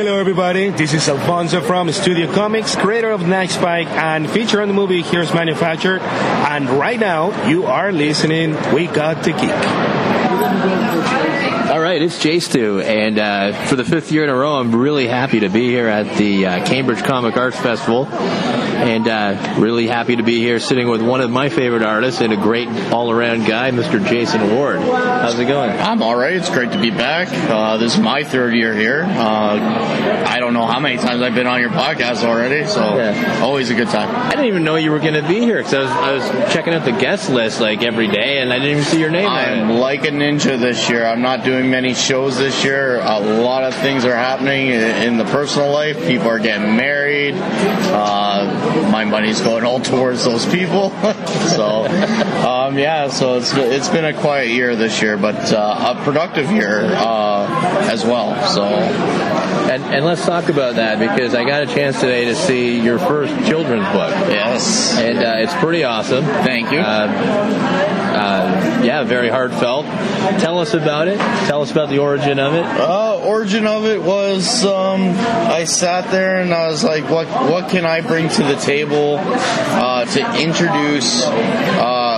Hello, everybody. This is Alfonso from Studio Comics, creator of Night Spike and feature on the movie Here's Manufactured. And right now, you are listening We Got the Geek. Right, it's Jay Stu, and uh, for the fifth year in a row, I'm really happy to be here at the uh, Cambridge Comic Arts Festival, and uh, really happy to be here sitting with one of my favorite artists and a great all-around guy, Mr. Jason Ward. How's it going? I'm all right. It's great to be back. Uh, this is my third year here. Uh, I don't know how many times I've been on your podcast already, so Yeah. always a good time. I didn't even know you were going to be here because I was, I was checking out the guest list like every day, and I didn't even see your name I'm like a ninja this year. I'm not doing many shows this year. A lot of things are happening in in the personal life. People are getting married. Uh, my money's going all towards those people. so, um, yeah, so it's it's been a quiet year this year, but uh, a productive year uh, as well. So, And, and let's talk about that because I got a chance today to see your first children's book. yes. and uh, it's pretty awesome. Thank you. Uh, uh, yeah, very heartfelt. Tell us about it. Tell us about the origin of it. Uh, origin of it was um, I sat there and I was like, what what can I bring to the table uh, to introduce uh,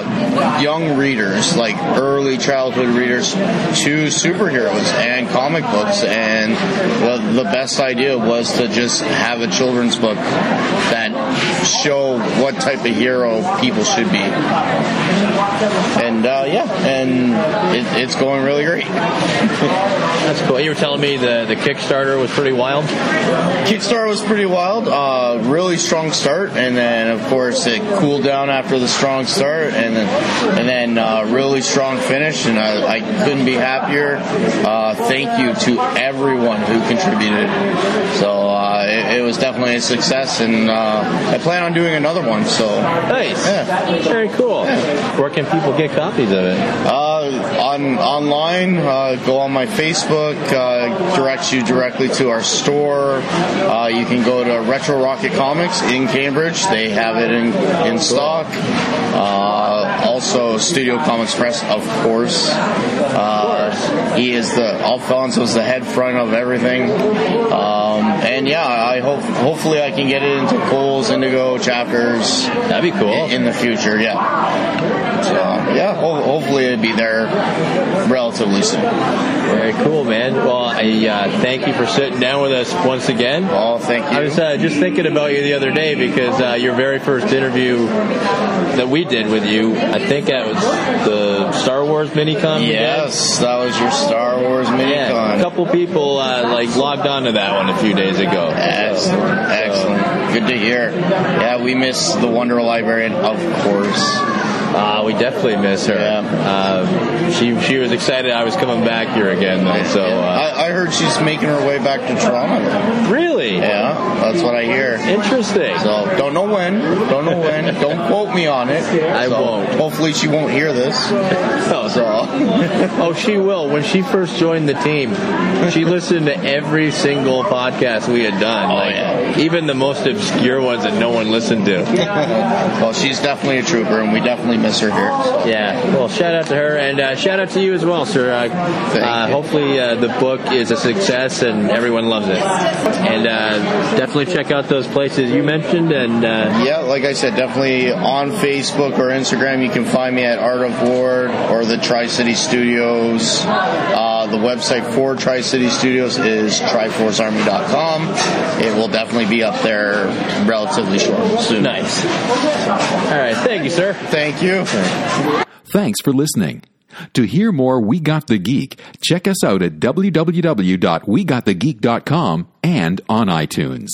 young readers, like early childhood readers, to superheroes and comic books? And the, the best idea was to just have a children's book that show what type of hero people should be. And uh, yeah, and it, it's going really great. That's cool. You were telling me the, the Kickstarter was pretty wild. Kickstarter was pretty wild. Uh, really strong start, and then of course it cooled down after the strong start, and then and then uh, really strong finish. And I, I couldn't be happier. Uh, thank you to everyone who contributed. So it, it was definitely a success, and uh, I plan on doing another one. So Nice. Yeah. Very cool. Where can people get copies of it? Uh, on online, uh, go on my Facebook. Uh, directs you directly to our store. Uh, you can go to Retro Rocket Comics in Cambridge. They have it in in stock. Uh, also, Studio Comics Press, of course. Uh, he is the Alfonso's the head front of everything. Um, and yeah, I hope hopefully I can get it into Coles, Indigo chapters That'd be cool. in, in the future. Yeah. So yeah, ho- hopefully it'd be there relatively soon. Very cool, man. Well, I uh, thank you for sitting down with us once again. Oh, thank you. I was uh, just thinking about you the other day because uh, your very first interview that we did with you, I think that was the Star Wars minicon. yes, that was your Star Wars Yeah, minicon. a couple people uh, like logged on to that one a few days ago. Excellent, excellent. Good to hear. Yeah, we miss the Wonder Librarian, of course. Uh, we definitely miss her. Yeah. Um, she she was excited I was coming back here again though. So uh, I, heard she's making her way back to Toronto. really Yeah, that's what I hear. interesting. So don't know when, don't know when. Don't quote me on it. I So, won't. Hopefully she won't hear this. So Oh, she will. When she first joined the team, she listened to every single podcast we had done. Oh, like, yeah. Even the most obscure ones that no one listened to. well, she's definitely a trooper, and we definitely miss her here. So. Yeah. Well, shout out to her and uh, shout out to you as well, sir. Uh, uh, you. hopefully, uh, the book is a success and everyone loves it. And uh, definitely check out those places you mentioned. And uh, Yeah, like I said, definitely on Facebook or Instagram, you can find me at Art of Ward or the Tri City Studios. Uh, the website for Tri City Studios is TriforceArmy.com. It will definitely be up there relatively short soon. nice. All right. Thank you, sir. Thank you. Thanks for listening. To hear more We Got the Geek, check us out at www.wegotthegeek.com and on iTunes.